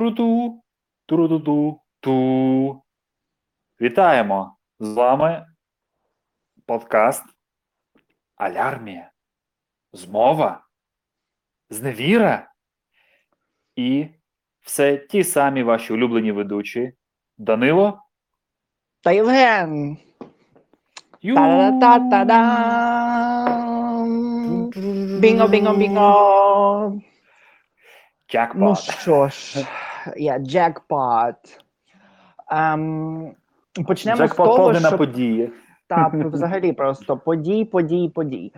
Тру-ту, тру-ту-ту, ту. Вітаємо! З вами подкаст Алярмія. Змова, зневіра. І все ті самі ваші улюблені ведучі. Данило. Та Євген. Та-да-та-та-дам. Бінго, бінго, бінго. Джекпот. Ну що ж, я джекпот. Um, почнемо Jackpot з того, що... на події. та, взагалі просто подій, подій, подій.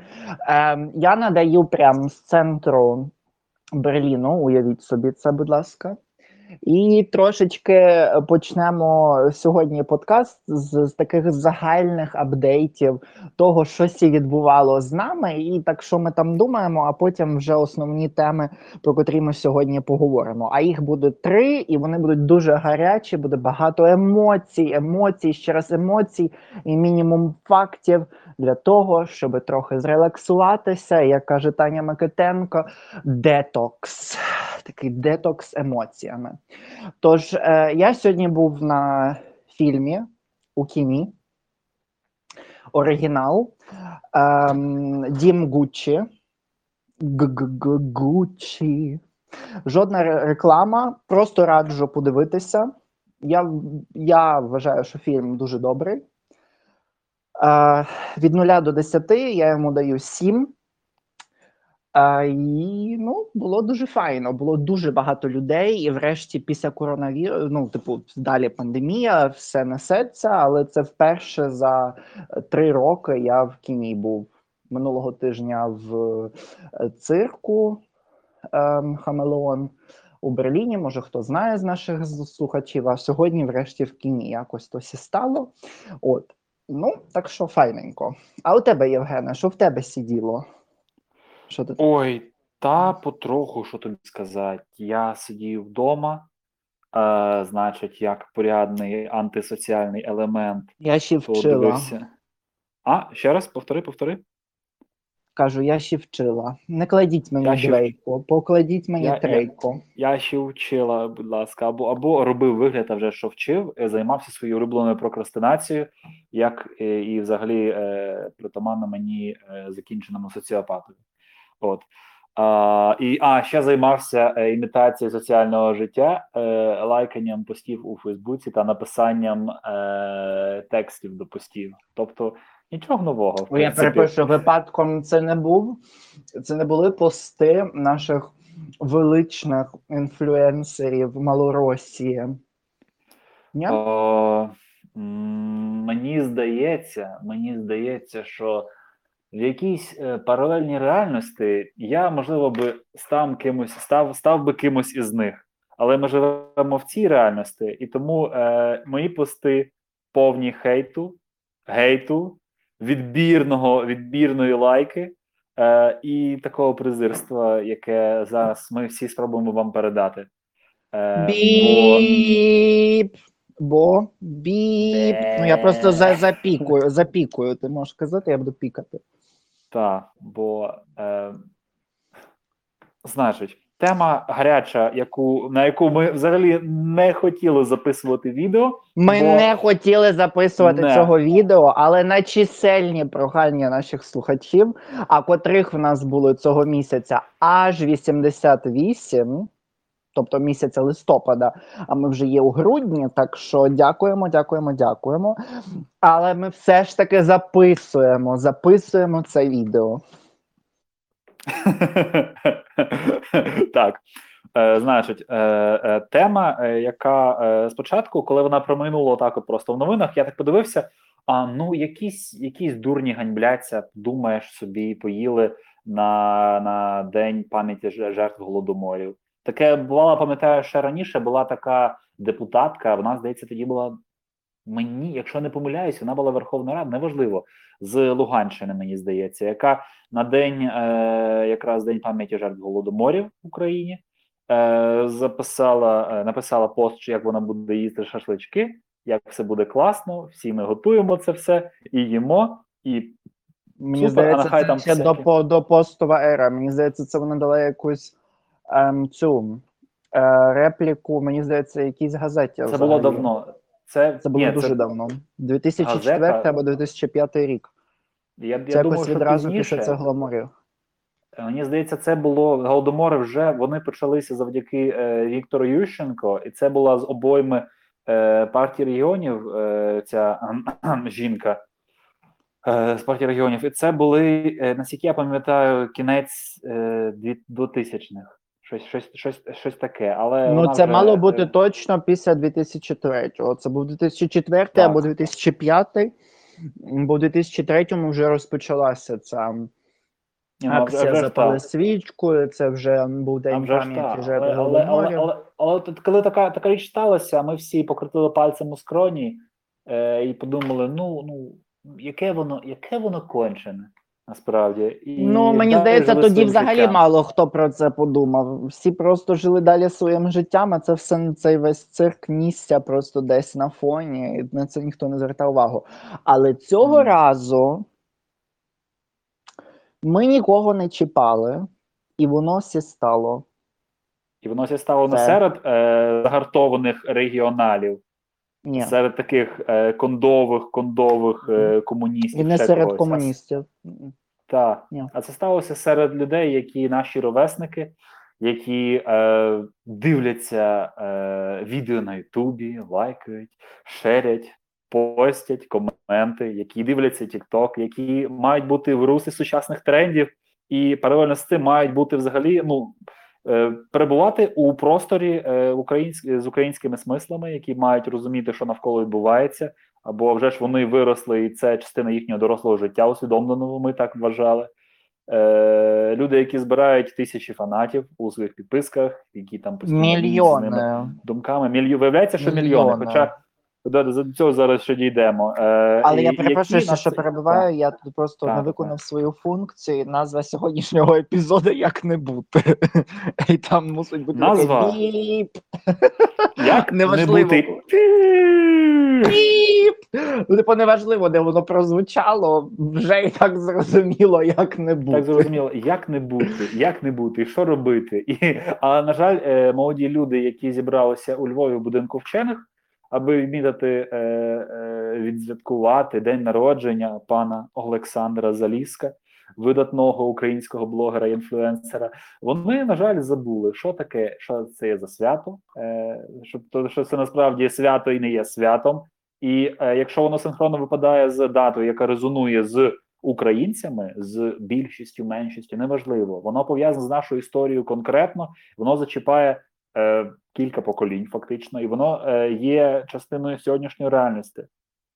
Ем, я надаю прямо з центру Берліну, уявіть собі це, будь ласка. І трошечки почнемо сьогодні подкаст з, з таких загальних апдейтів того, що сі відбувало з нами, і так що ми там думаємо, а потім вже основні теми, про котрі ми сьогодні поговоримо. А їх буде три, і вони будуть дуже гарячі, буде багато емоцій, емоцій, ще раз емоцій і мінімум фактів для того, щоб трохи зрелаксуватися. Як каже Таня Микитенко, детокс. Такий детокс емоціями. Тож е, я сьогодні був на фільмі у кіні. Оригінал ем, Дім Гуччі. Гуччі. Жодна реклама, просто раджу подивитися. Я, я вважаю, що фільм дуже добрий. Е, від 0 до 10 я йому даю 7. А, і ну, було дуже файно. Було дуже багато людей, і врешті після коронавірусу, ну, типу, далі пандемія, все несеться, але це вперше за е, три роки я в кіні був минулого тижня в е, цирку ем, Хамелеон у Берліні. Може, хто знає з наших слухачів, а сьогодні, врешті, в кіні якось то стало. От. Ну, так що файненько. А у тебе, Євгене, що в тебе сиділо? Що ти Ой, та потроху, що тобі сказати. Я сидів вдома, е, значить, як порядний антисоціальний елемент, Я ще то вчила. дивився. А, ще раз, повтори, повтори. Кажу, я ще вчила. Не кладіть мені Я ще дрейку, покладіть мені Я- я- трейку. Я ще вчила, будь ласка, або, або робив вигляд, а вже що вчив, е, займався своєю улюбленою прокрастинацією, як е, і взагалі е, притаманно мені е, закінченому соціопатові. От. А, і, а ще займався е, імітацією соціального життя, е, лайканням постів у Фейсбуці та написанням е, текстів до постів. Тобто нічого нового. в Я принципі. перепрошую, випадком це не був. Це не були пости наших величних інфлюенсерів Малоросії. Ні? О, мені здається, мені здається, що в якійсь е, паралельній реальності я, можливо, би став кимось, став, став би кимось із них. Але ми живемо в цій реальності, і тому е, мої пости повні хейту, гейту, відбірного, відбірної лайки е, і такого презирства, яке зараз ми всі спробуємо вам передати. Е, Біп. Бо біп. Ну я просто за, запікую, запікую. Ти можеш казати, я буду пікати. Так, бо е, значить, тема гаряча, яку, на яку ми взагалі не хотіли записувати відео. Ми Бо- не хотіли записувати Не. цього відео, але на чисельні прохання наших слухачів, а котрих в нас було цього місяця аж 88, тобто місяця листопада, а ми вже є у грудні. Так що дякуємо, дякуємо, дякуємо. Але ми все ж таки записуємо, записуємо це відео. так. Е, значить, е, е, тема, е, яка е, спочатку, коли вона проминула так от просто в новинах, я так подивився. А ну, якісь, якісь дурні ганьбляться, думаєш собі, поїли на, на день пам'яті жертв голодоморів. Таке бувало, пам'ятаю, ще раніше була така депутатка. Вона, здається, тоді була мені, якщо не помиляюсь, вона була Верховна Рада, неважливо, з Луганщини, мені здається, яка на день, е, якраз день пам'яті жертв голодоморів в Україні, е, записала, е, написала пост, як вона буде їсти шашлички, як все буде класно, всі ми готуємо це все і їмо. І Мені Супер, здається, нехай це там ще до, всякі. до постова ера. Мені здається, це вона дала якусь цю е, репліку, мені здається, якійсь газеті. Це взагалі. було давно. Це, Це було ні, дуже давно. 2004 Газета. або 2005 рік. Я, Це я думаю, що відразу пізніше. після цих гламурів. Мені здається, це було голодомори вже вони почалися завдяки е, Віктору Ющенко, і це була з обойми е, партії регіонів. Е, ця жінка е, з партії регіонів. І це були, е, наскільки я пам'ятаю, кінець е, 2000-х. Щось, щось, щось, щось таке. Але Ну, це вже, мало е, бути точно після 2003-го. Це був 2004 Так. або 2005, бо в 2003-му вже розпочалася ця акція вже «Запали так. свічку», це вже був день вже пам'яті жертв Але, але, але, але, але коли така, така річ сталася, ми всі покрутили пальцем у скроні е, і подумали: ну, ну, яке воно, яке воно кончене, насправді. І Ну, мені здається, тоді взагалі життям. мало хто про це подумав. Всі просто жили далі своїм життям, а це все цей весь цирк нісся просто десь на фоні, і на це ніхто не звертав увагу. Але цього Мгм. разу ми нікого не чіпали, і воно сі стало. І воно все стало Це- серед е, загартованих регіоналів, Ні, серед таких е, кондових, кондових е, комуністів. і не серед когось. Комуністів. Так, а це сталося серед людей, які наші ровесники, які е, дивляться е, відео на Ютубі, лайкають, шерять, постять коменти, які дивляться TikTok, які мають бути в руслі сучасних трендів, і паралельно з цим мають бути взагалі ну. Е, Перебувати у просторі е, українськ, з українськими смислами, які мають розуміти, що навколо відбувається, або вже ж вони виросли, і це частина їхнього дорослого життя, усвідомленого, ми так вважали. Е, люди, які збирають тисячі фанатів у своїх підписках, які там постійно діють з ними думками. Мільйо... Виявляється, що мільйони. Мільйони. Хоча до, до цього зараз ще дійдемо. Е, Але і- я які перепрошую, що, що перебиваю. Я тут просто Так, не виконав так. свою функцію. Назва сьогоднішнього епізоду як не бути. І там мусить бути Назва? біп. Як Неважливо. не бути. Ну, Типу, неважливо, де воно прозвучало, вже і так зрозуміло, як не бути. Так зрозуміло, як не бути, як не бути, і що робити. І, але, на жаль, е, молоді люди, які зібралися у Львові в будинку вчених, аби відмітити, е, е, відсвяткувати день народження пана Олександра Заліска, видатного українського блогера і інфлюенсера, вони, на жаль, забули, що таке, що це є за свято, е, що, то, що це насправді свято і не є святом. І е, якщо воно синхронно випадає з датою, яка резонує з українцями, з більшістю, меншістю, неважливо, воно пов'язане з нашою історією конкретно, воно зачіпає кілька поколінь, фактично, і воно е, є частиною сьогоднішньої реальності.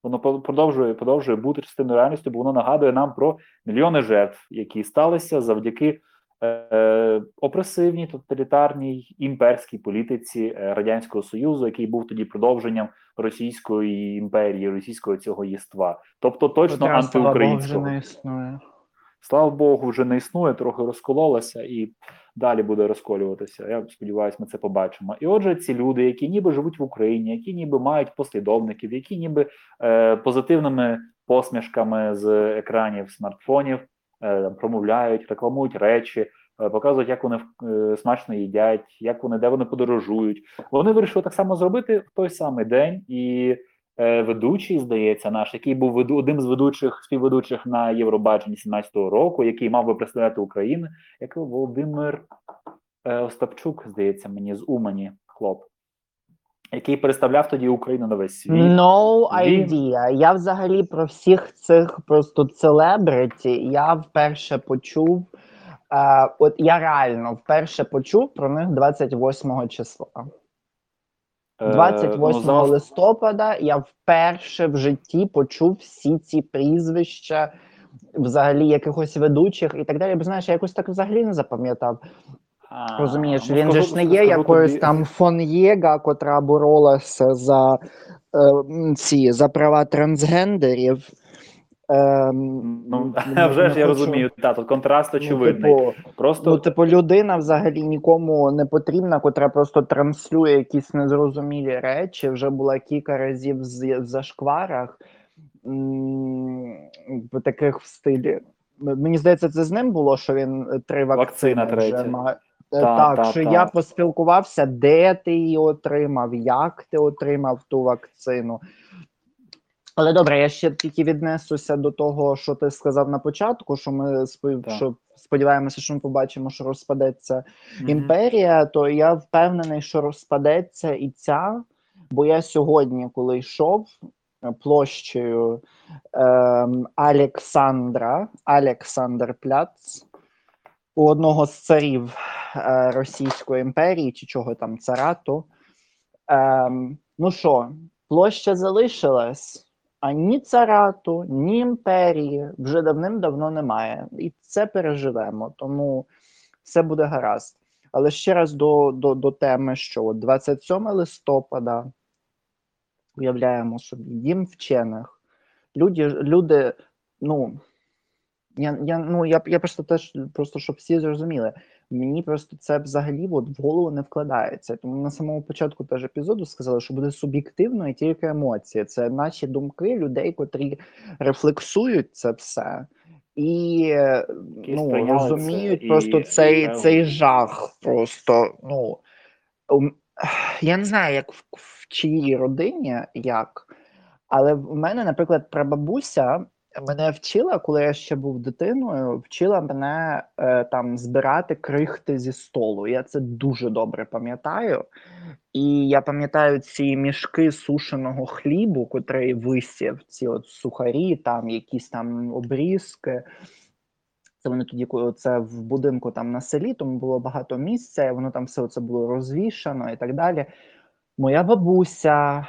Воно продовжує продовжує бути частиною реальності, бо воно нагадує нам про мільйони жертв, які сталися завдяки е, опресивній, тоталітарній імперській політиці е, радянського союзу, який був тоді продовженням Російської імперії, російського цього єства, тобто точно Котра, слава Богу, вже антиукраїнського. не існує. Слава Богу, вже не існує, трохи розкололася і далі буде розколюватися. Я сподіваюся, ми це побачимо. І отже, ці люди, які ніби живуть в Україні, які ніби мають послідовників, які ніби е, позитивними посмішками з екранів смартфонів е, промовляють, рекламують речі, е, показують, як вони е, смачно їдять, як вони де вони подорожують. Вони вирішили так само зробити в той самий день і. Е, Ведучий, здається, наш, який був веду одним з ведучих співведучих на Євробаченні 17-го року, який мав би представляти Україну, як Володимир е, Остапчук, здається, мені з Умані, хлоп, який представляв тоді Україну на весь світ. No Він- Я взагалі про всіх цих просто целебриті я вперше почув. Е, от я реально вперше почув про них 28 числа. Е, 28 ну, листопада я вперше в житті почув всі ці прізвища, взагалі якихось ведучих і так далі. Бо знаєш, я якось так взагалі не запам'ятав. А, Розумієш, ну, він же ж не є якоюсь тобі- там фон Єга, котра боролася за е, ці за права трансгендерів. Ем, Ну, вже ж я хочу- розумію, та тут контраст Ну, очевидний. типу, Просто ну, типу, людина взагалі нікому не потрібна, котра просто транслює якісь незрозумілі речі. Вже була кілька разів в зашкварах в таких в стилі. Мені здається, це з ним було, що він три Вакцина вже має. Е, Та, так, та, що та. я поспілкувався, де ти її отримав, як ти отримав ту вакцину. Але добре, я ще тільки віднесуся до того, що ти сказав на початку, що ми що сподіваємося, що ми побачимо, що розпадеться Мгм. імперія, то я впевнений, що розпадеться і ця. Бо я сьогодні, коли йшов е, площею ем, Александра, Александр Пляц, у одного з царів е, Російської імперії, чи чого там царату. Ем, ну що, площа залишилась, а ні царату, ні імперії вже давним-давно немає. І це переживемо, тому все буде гаразд. Але ще раз до, до, до теми, що от 27 листопада уявляємо собі дім вчених. Люди, люди ну, я, я, ну, я, я просто теж, просто щоб всі зрозуміли, мені просто це взагалі от в голову не вкладається. Тому на самому початку теж епізоду сказали, що буде суб'єктивно і тільки емоції. Це наші думки людей, котрі рефлексують це все. І ну, сприйняли це розуміють і просто цей, реагують. цей жах. Просто ну я не знаю, як в, в чиїй родині, як, але в мене, наприклад, прабабуся мене вчила, коли я ще був дитиною, вчила мене е, там збирати крихти зі столу. Я це дуже добре пам'ятаю. І я пам'ятаю ці мішки сушеного хлібу, котрий висів, ці от сухарі, там якісь там обрізки. Це вони тоді, це в будинку там на селі, тому було багато місця, і воно там все це було розвішано і так далі. Моя бабуся,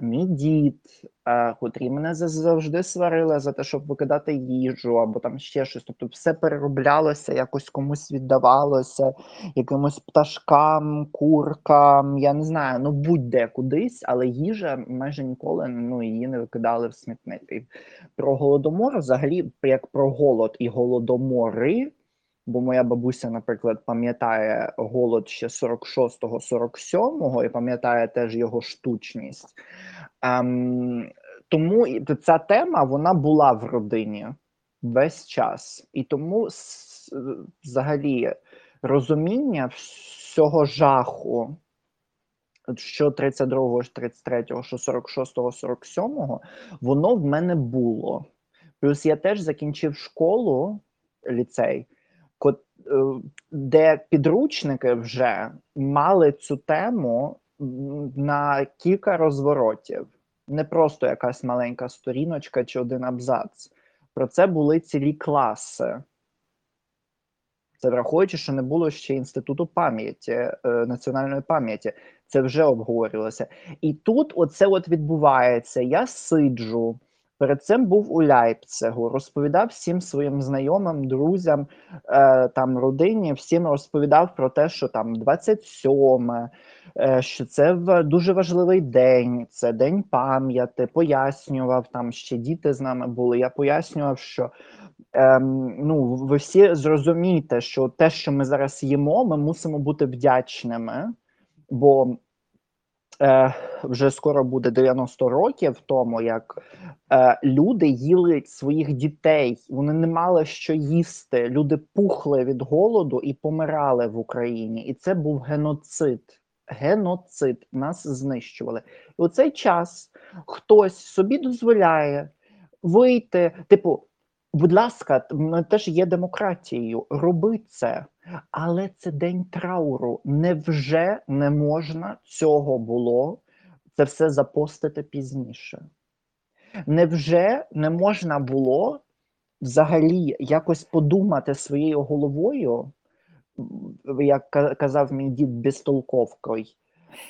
мій дід, е, котрі мене за- завжди сварили за те, щоб викидати їжу або там ще щось. Тобто все перероблялося, якось комусь віддавалося, якимось пташкам, куркам, я не знаю, ну будь-де кудись, але їжа майже ніколи ну, її не викидали в смітник. І про голодомор, взагалі, як про голод і голодомори. Бо моя бабуся, наприклад, пам'ятає голод ще 46-го, 47-го і пам'ятає теж його штучність. Ем, тому ця тема вона була в родині весь час. І тому взагалі розуміння всього жаху, що 32-го, що 33-го, що 46-го, 47-го, воно в мене було. Плюс я теж закінчив школу, ліцей, де підручники вже мали цю тему на кілька розворотів. Не просто якась маленька сторіночка чи один абзац. Про це були цілі класи. Це враховуючи, що не було ще інституту пам'яті, е, національної пам'яті. Це вже обговорювалося. І тут оце от відбувається. Я сиджу. Перед цим був у Ляйпцигу, розповідав всім своїм знайомим, друзям, е, там родині, всім розповідав про те, що там 27, е, що це в- дуже важливий день, це день пам'яті. Пояснював там ще діти з нами були. Я пояснював, що ем, ну, ви всі зрозумієте, що те, що ми зараз їмо, ми мусимо бути вдячними, бо е, вже скоро буде 90 років тому, як е, люди їли своїх дітей, вони не мали що їсти. Люди пухли від голоду і помирали в Україні. І це був геноцид. Геноцид нас знищували. І у цей час хтось собі дозволяє вийти, типу. Будь ласка, ми теж є демократією. Роби це, але це день трауру. Невже не можна цього було це все запостити пізніше? Невже не можна було взагалі якось подумати своєю головою, як казав мій дід безтолковкою,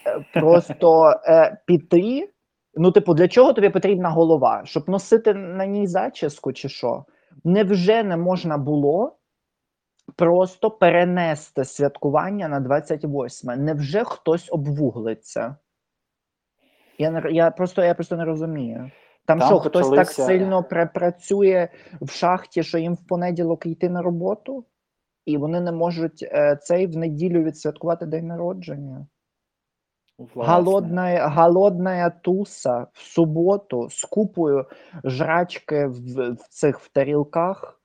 е, просто е, піти? Ну, типу, для чого тобі потрібна голова? Щоб носити на ній зачіску, чи що? Невже не можна було просто перенести святкування на 28? Невже хтось обвуглиться? Я не я просто я просто не розумію. Там, Там що хтось так сильно працює в шахті, що їм в понеділок йти на роботу, і вони не можуть е, цей в неділю відсвяткувати день народження. Власне. Голодная, голодная туса в суботу з купою жрачки в, в цих в тарілках,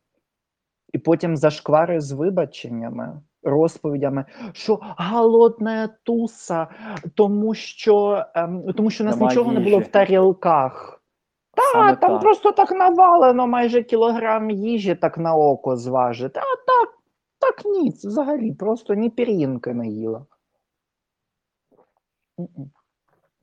і потім зашквари з вибаченнями. розповідями, що голодна туса, тому що, ем, тому що у нас Нема нічого не було в їжі. тарілках. Саме там так. просто так навалено майже кілограм їжі так на око зважити. А так, так ніц, взагалі, просто ні пір'їнки не їла. М-м.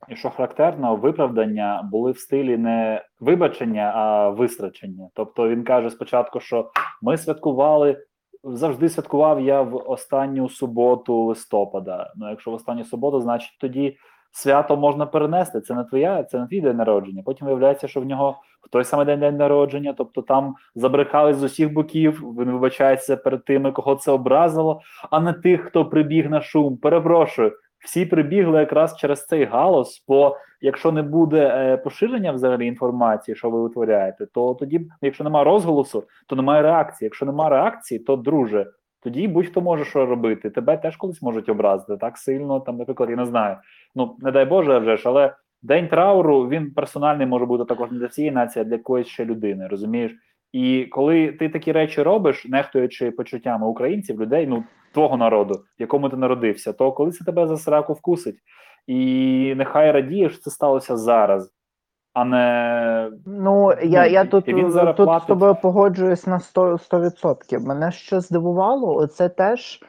І що характерно, виправдання були в стилі не вибачення, а висрачення. Тобто він каже спочатку, що ми святкували. Завжди святкував я в останню суботу листопада. Ну, якщо в останню суботу, значить тоді свято можна перенести. Це не твоя, це не твій день народження. Потім виявляється, що в нього в той самий день день народження, тобто там забрехали з усіх боків. Він вибачається перед тими, кого це образило, а не тих, хто прибіг на шум. Перепрошую. Всі прибігли якраз через цей галас. Бо якщо не буде е, поширення взагалі інформації, що ви витворяєте, то тоді, якщо немає розголосу, то немає реакції. Якщо немає реакції, то друже, тоді будь-хто може що робити. Тебе теж колись можуть образити так сильно. Там, наприклад, я не знаю. Ну не дай Боже, вже ж, але день трауру він персональний може бути також не для всієї нації, а для якоїсь ще людини. Розумієш? І коли ти такі речі робиш, нехтуючи почуттями українців, людей, ну твого народу, в якому ти народився, то коли це тебе за сраку вкусить, і нехай радієш, це сталося зараз, а не Ну, я, Ну, я тут, він зараз тут з тобою погоджуюсь на 100%. 100%. Мене що здивувало, це теж.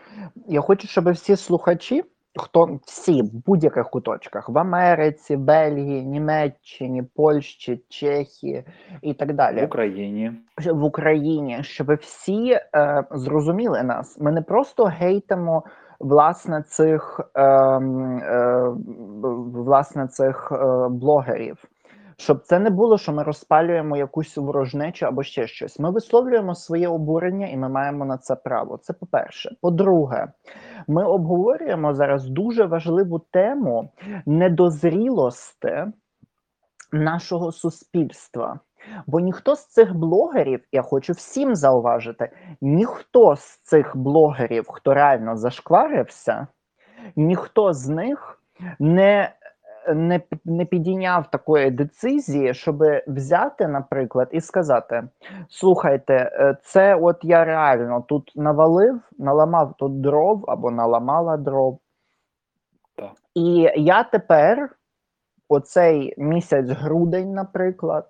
Я хочу, щоб всі слухачі, хто всі в будь-яких куточках в Америці, Бельгії, Німеччині, Польщі, Чехії і так далі. в Україні. в Україні, щоб всі е, зрозуміли нас. Ми не просто гейтимо власне цих е, е, власне цих е, блогерів. Щоб це не було, що ми розпалюємо якусь ворожнечу або ще щось. Ми висловлюємо своє обурення, і ми маємо на це право. Це по-перше. По-друге, ми обговорюємо зараз дуже важливу тему недозрілості нашого суспільства. Бо ніхто з цих блогерів, я хочу всім зауважити, ніхто з цих блогерів, хто реально зашкварився, ніхто з них не, не, не підійняв такої децизії, щоб взяти, наприклад, і сказати: слухайте, е, це от я реально тут навалив, наламав тут дров або наламала дров. Так. І я тепер, оцей місяць грудень, наприклад.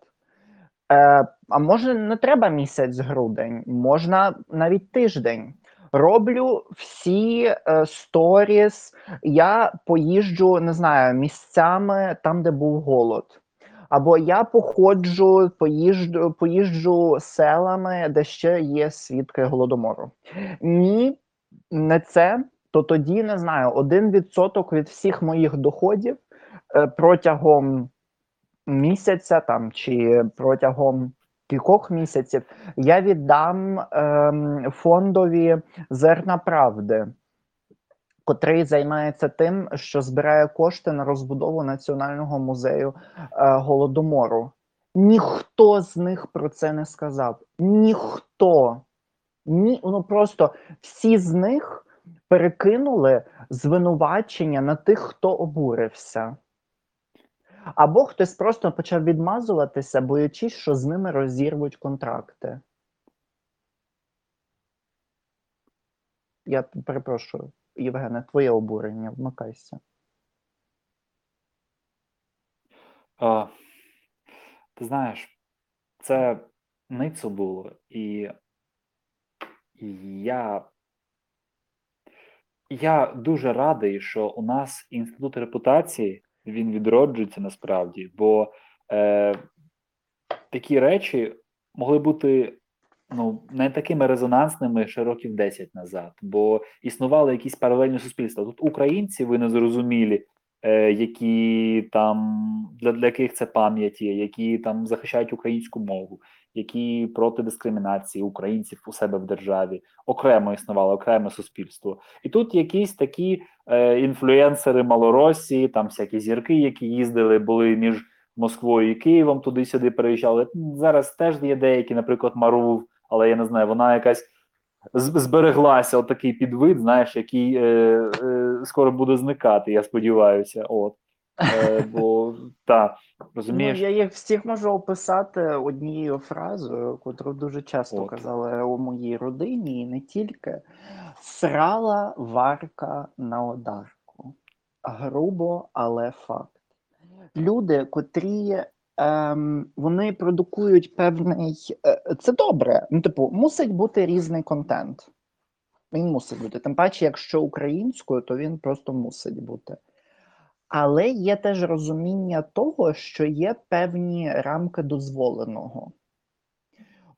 Е, а може не треба місяць грудень, можна навіть тиждень. Роблю всі е, сторіс. Я поїжджу, не знаю, місцями там, де був голод. Або я походжу, поїжджу, поїжджу селами, де ще є свідки голодомору. Ні, не це, то тоді не знаю, один відсоток від всіх моїх доходів е, протягом місяця там чи протягом кількох місяців я віддам ем, фондові зерна правди, котрий займається тим, що збирає кошти на розбудову Національного музею е, голодомору. Ніхто з них про це не сказав. Ніхто. Ні, ну просто всі з них перекинули звинувачення на тих, хто обурився. Або хтось просто почав відмазуватися, боячись, що з ними розірвуть контракти. Я перепрошую, Євгене, твоє обурення, вмикайся. А, ти знаєш, це ницо було, і я, я дуже радий, що у нас інститут репутації він відроджується насправді, бо е, такі речі могли бути ну, не такими резонансними ще років 10 назад, бо існували якісь паралельні суспільства. Тут українці, ви не зрозумілі, е, які там для, для яких це пам'яті, які там захищають українську мову, які проти дискримінації українців у себе в державі, окремо існувало окреме суспільство. І тут якісь такі інфлюенсери Малоросії, там всякі зірки, які їздили, були між Москвою і Києвом, туди-сюди переїжджали. Зараз теж є деякі, наприклад, Марув, але я не знаю, вона якась збереглася, отакий підвид, знаєш, який е, е, скоро буде зникати, я сподіваюся. От. Е, бо та Ну, я їх всіх можу описати однією фразою, котру дуже часто От. казали у моїй родині, і не тільки. Срала варка на одарку. Грубо, але факт. Люди, котрі ем, вони продукують певний. е, Це добре. Ну, типу, мусить бути різний контент. Він мусить бути. Тим паче, якщо українською, то він просто мусить бути. Але є теж розуміння того, що є певні рамки дозволеного.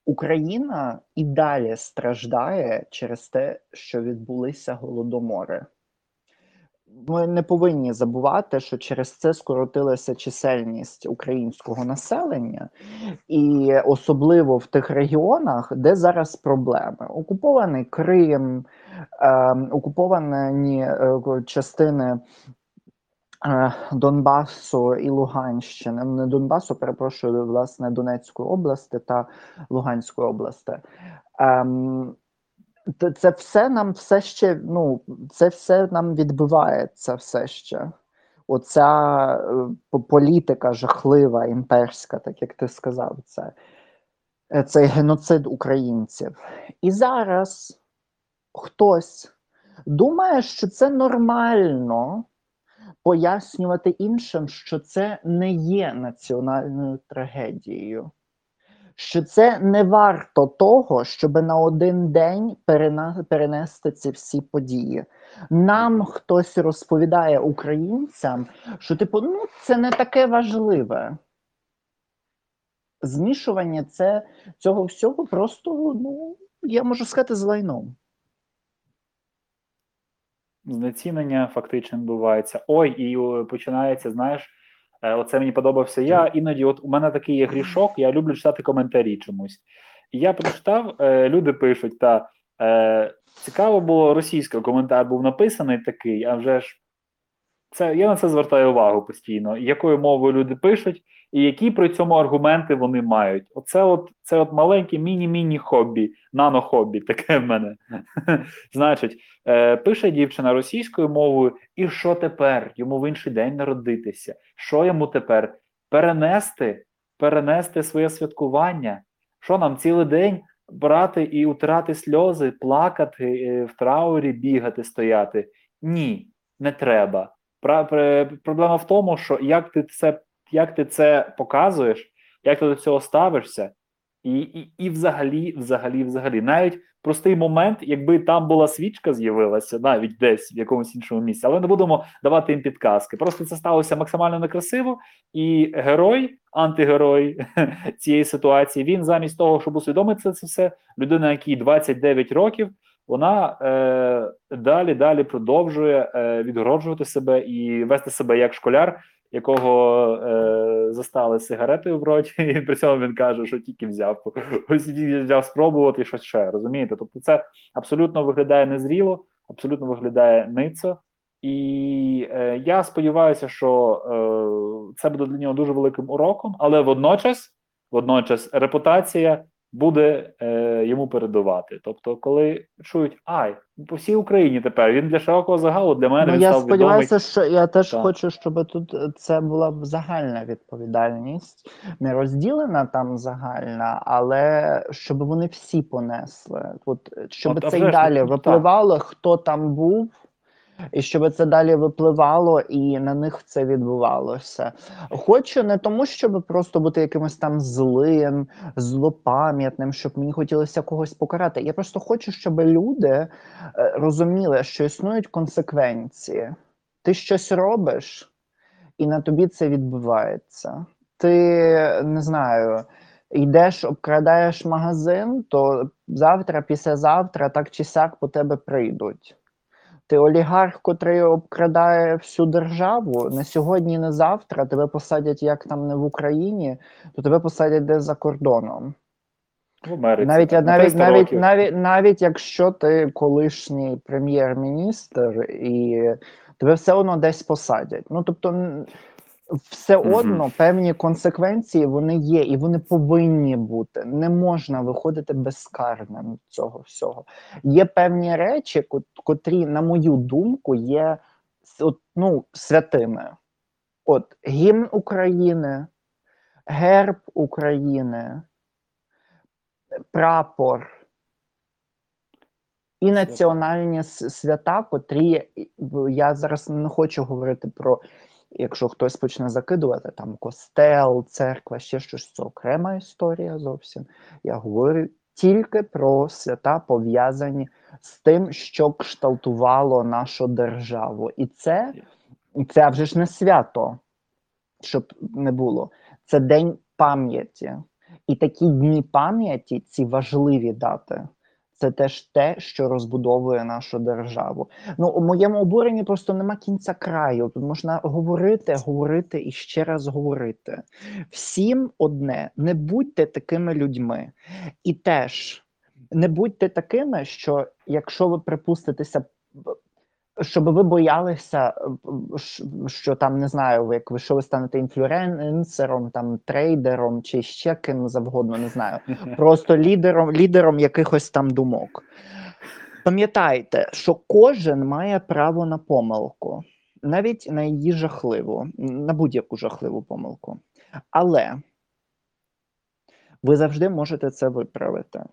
Україна і далі страждає через те, що відбулися голодомори. Ми не повинні забувати, що через це скоротилася чисельність українського населення, і особливо в тих регіонах, де зараз проблеми: окупований Крим, е, окуповані частини Донбасу і Луганщини, не Донбасу, перепрошую, власне, Донецької області та Луганської області. Ем, це все нам все ще, ну, це все нам відбувається все ще. Оця е, політика жахлива, імперська, так як ти сказав, це, е, цей геноцид українців. І зараз хтось думає, що це нормально пояснювати іншим, що це не є національною трагедією, що це не варто того, щоб на один день перенести ці всі події. Нам хтось розповідає українцям, що типу, ну це не таке важливе. Змішування це цього всього просто, ну, я можу сказати, з лайном. Знецінення фактично відбувається. Ой, і починається, знаєш, е, оце мені подобався. Я іноді, от у мене такий є грішок, я люблю читати коментарі чомусь. І я прочитав, е, люди пишуть, та е, цікаво було російською, коментар був написаний такий, а вже ж це я на це звертаю увагу постійно, якою мовою люди пишуть, і які при цьому аргументи вони мають. Оце от це от маленьке міні-міні хобі, нано-хобі, таке в мене. Значить, е, пише дівчина російською мовою, і що тепер? Йому в інший день народитися. Що йому тепер? Перенести, перенести своє святкування. Що нам цілий день брати і утирати сльози, плакати, е, в траурі бігати, стояти? Ні, не треба. Проблема в тому, що як ти це, як ти це показуєш, як ти до цього ставишся, і, і, і взагалі, взагалі, взагалі, навіть простий момент, якби там була свічка, з'явилася навіть десь в якомусь іншому місці, але не будемо давати їм підказки. Просто це сталося максимально некрасиво, і герой, антигерой цієї ситуації, він замість того, щоб усвідомити це все, людина, якій 29 років, вона е, далі далі продовжує е, відгороджувати себе і вести себе як школяр, якого е, застали з сигаретою в роті, і при цьому він каже, що тільки взяв ось взяв спробувати щось ще. Розумієте? Тобто, це абсолютно виглядає незріло, абсолютно виглядає ницо. І е, я сподіваюся, що е, це буде для нього дуже великим уроком, але водночас, водночас, репутація буде е, йому передавати. Тобто, коли чують, ай, по всій Україні тепер він для широкого загалу для мене Ну, він я став відомий. сподіваюся, що я теж Так. хочу, щоб тут е, це була б загальна відповідальність, не розділена там загальна, але щоб вони всі понесли. От щоб От, а це вже й ж, далі ну, так. випливало, хто там був. І щоб це далі випливало, і на них це відбувалося. Хочу не тому, щоб просто бути якимось там злим, злопам'ятним, щоб мені хотілося когось покарати. Я просто хочу, щоб люди е, розуміли, що існують консеквенції. Ти щось робиш, і на тобі це відбувається. Ти не знаю. Йдеш, обкрадаєш магазин, то завтра, післязавтра, так чи сяк по тебе прийдуть. Ти олігарх, котрий обкрадає всю державу, не сьогодні, не завтра тебе посадять як там не в Україні, то тебе посадять десь за кордоном. в Америці. Навіть на навіть навіть, навіть навіть якщо ти колишній прем'єр-міністр, і тебе все одно десь посадять. Ну тобто, все одно певні консеквенції вони є, і вони повинні бути. Не можна виходити безкарним від цього всього. Є певні речі, котрі, на мою думку, є от, ну, святими. От гімн України, герб України, прапор і національні свята, котрі я зараз не хочу говорити про, якщо хтось почне закидувати там костел, церква, ще щось це окрема історія зовсім. Я говорю тільки про свята пов'язані з тим, що кшталтувало нашу державу. І це, це вже ж не свято, щоб не було. Це день пам'яті. І такі дні пам'яті, ці важливі дати, це теж те, що розбудовує нашу державу. Ну у моєму обуренні просто нема кінця краю. Тут можна говорити, говорити і ще раз говорити. Всім одне, не будьте такими людьми, і теж не будьте такими, що якщо ви припуститеся щоб ви боялися, що там не знаю, як ви що ви станете інфлюенсером, там трейдером чи ще ким завгодно, не знаю, просто лідером, лідером якихось там думок. Пам'ятайте, що кожен має право на помилку, навіть на її жахливу, на будь-яку жахливу помилку. Але ви завжди можете це виправити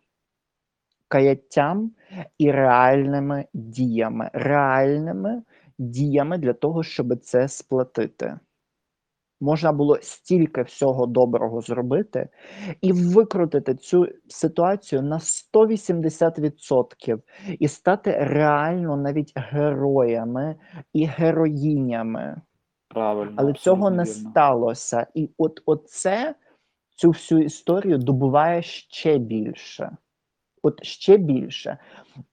каяттям і реальними діями, реальними діями для того, щоб це сплатити. Можна було стільки всього доброго зробити і викрутити цю ситуацію на 180% і стати реально навіть героями і героїнями. Правильно, але цього не вірно. сталося. І от оце цю всю історію добуває ще більше от ще більше.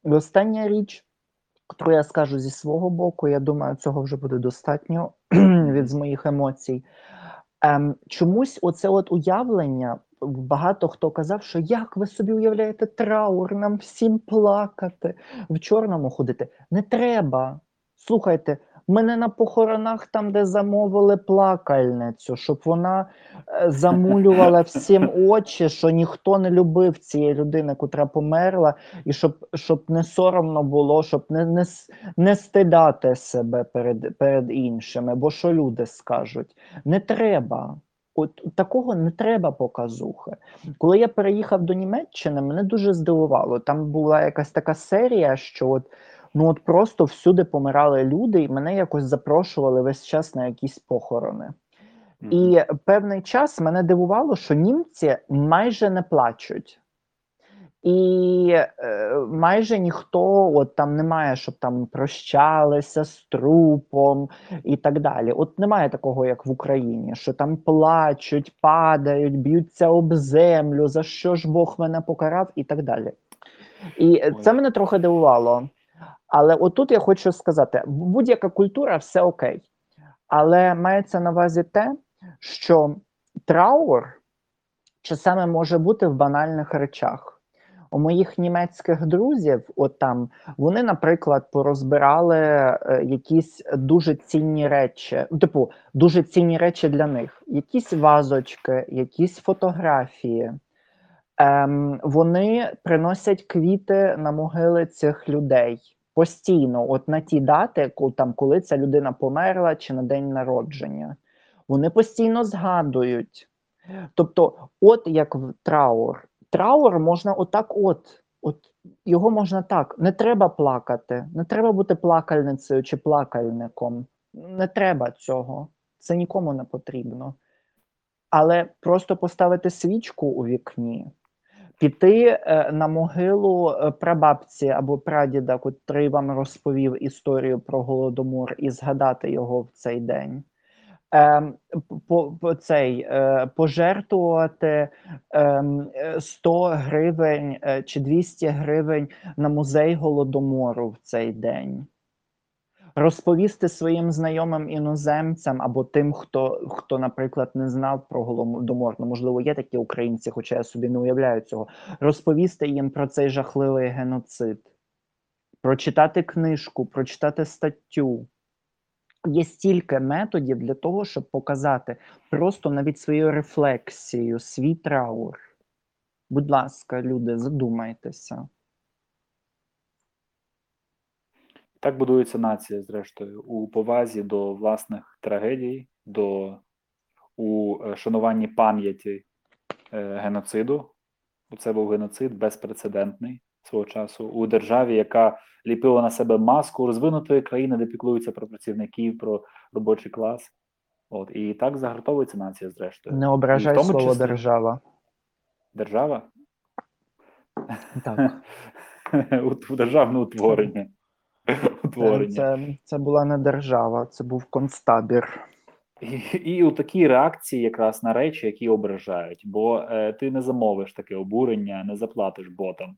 І остання річ, яку я скажу зі свого боку, я думаю, цього вже буде достатньо від з моїх емоцій. Ем, Чомусь оце от уявлення. Багато хто казав, що як ви собі уявляєте траур, нам всім плакати, в чорному ходити. Не треба. Слухайте, Мене на похоронах, там, де замовили плакальницю, щоб вона е, замулювала всім очі, що ніхто не любив цієї людини, котра померла, і щоб щоб не соромно було, щоб не не, не стидати себе перед перед іншими. Бо що люди скажуть? Не треба. От такого не треба показухи. Коли я переїхав до Німеччини, мене дуже здивувало. Там була якась така серія, що от ну от просто всюди помирали люди, і мене якось запрошували весь час на якісь похорони. І певний час мене дивувало, що німці майже не плачуть. І е, майже ніхто от там немає, щоб там прощалися з трупом і так далі. От немає такого, як в Україні, що там плачуть, падають, б'ються об землю, за що ж Бог мене покарав, і так далі. І Ой. це мене трохи дивувало. Але отут я хочу сказати: будь-яка культура все окей. Але мається на увазі те, що траур часами може бути в банальних речах. У моїх німецьких друзів, от там, вони, наприклад, порозбирали е, якісь дуже цінні речі, типу, дуже цінні речі для них, якісь вазочки, якісь фотографії. Ем, Вони приносять квіти на могили цих людей постійно, от на ті дати, там, коли ця людина померла чи на день народження, вони постійно згадують. Тобто, от як в траур. Траур можна отак, от, от його можна так. Не треба плакати, не треба бути плакальницею чи плакальником. Не треба цього. Це нікому не потрібно. Але просто поставити свічку у вікні піти е, на могилу е, прабабці або прадіда, котрий вам розповів історію про голодомор, і згадати його в цей день. Ем, по, по цей е, пожертвувати 100 ем, гривень чи 200 гривень на музей голодомору в цей день розповісти своїм знайомим іноземцям або тим, хто, хто, наприклад, не знав про голодомор, ну, можливо, є такі українці, хоча я собі не уявляю цього, розповісти їм про цей жахливий геноцид, прочитати книжку, прочитати статтю. Є стільки методів для того, щоб показати просто навіть свою рефлексію, свій траур. Будь ласка, люди, задумайтеся. Так будується нація, зрештою, у повазі до власних трагедій, до у е, шануванні пам'яті е, геноциду. Це був геноцид безпрецедентний свого часу у державі, яка ліпила на себе маску розвинутої країни, де піклуються про працівників, про робочий клас. От і так загартовується нація, зрештою. Не ображай тому слово числі- держава. Держава Так. у державне утворення. Утворення. Це, це була не держава, це був концтабір. І, і у такій реакції якраз на речі, які ображають, бо е, ти не замовиш таке обурення, не заплатиш ботам.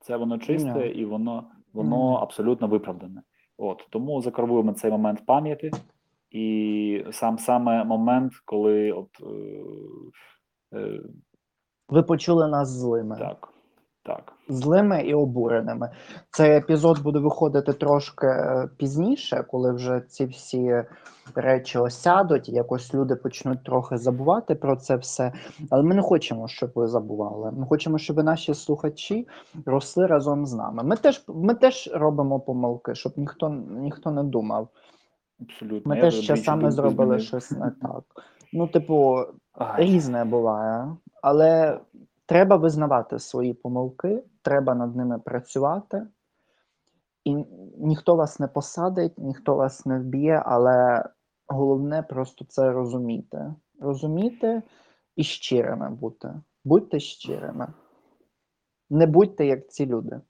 Це воно чисте Ні. і воно, воно абсолютно виправдане. От тому закарбуємо цей момент пам'яті, і сам саме момент, коли от е, е, Ви почули нас злими. так, так. Злими і обуреними. Цей епізод буде виходити трошки е, пізніше, коли вже ці всі речі осядуть, і якось люди почнуть трохи забувати про це все. Але ми не хочемо, щоб ви забували. Ми хочемо, щоб наші слухачі росли разом з нами. Ми теж, ми теж робимо помилки, щоб ніхто, ніхто не думав. Абсолютно. Ми Я теж часами зробили змінив. щось не так. Ну, типу, Ай, різне буває, але треба визнавати свої помилки, треба над ними працювати. І ніхто вас не посадить, ніхто вас не вб'є, але головне просто це розуміти. Розуміти і щирими бути. Будьте щирими. Не будьте як ці люди.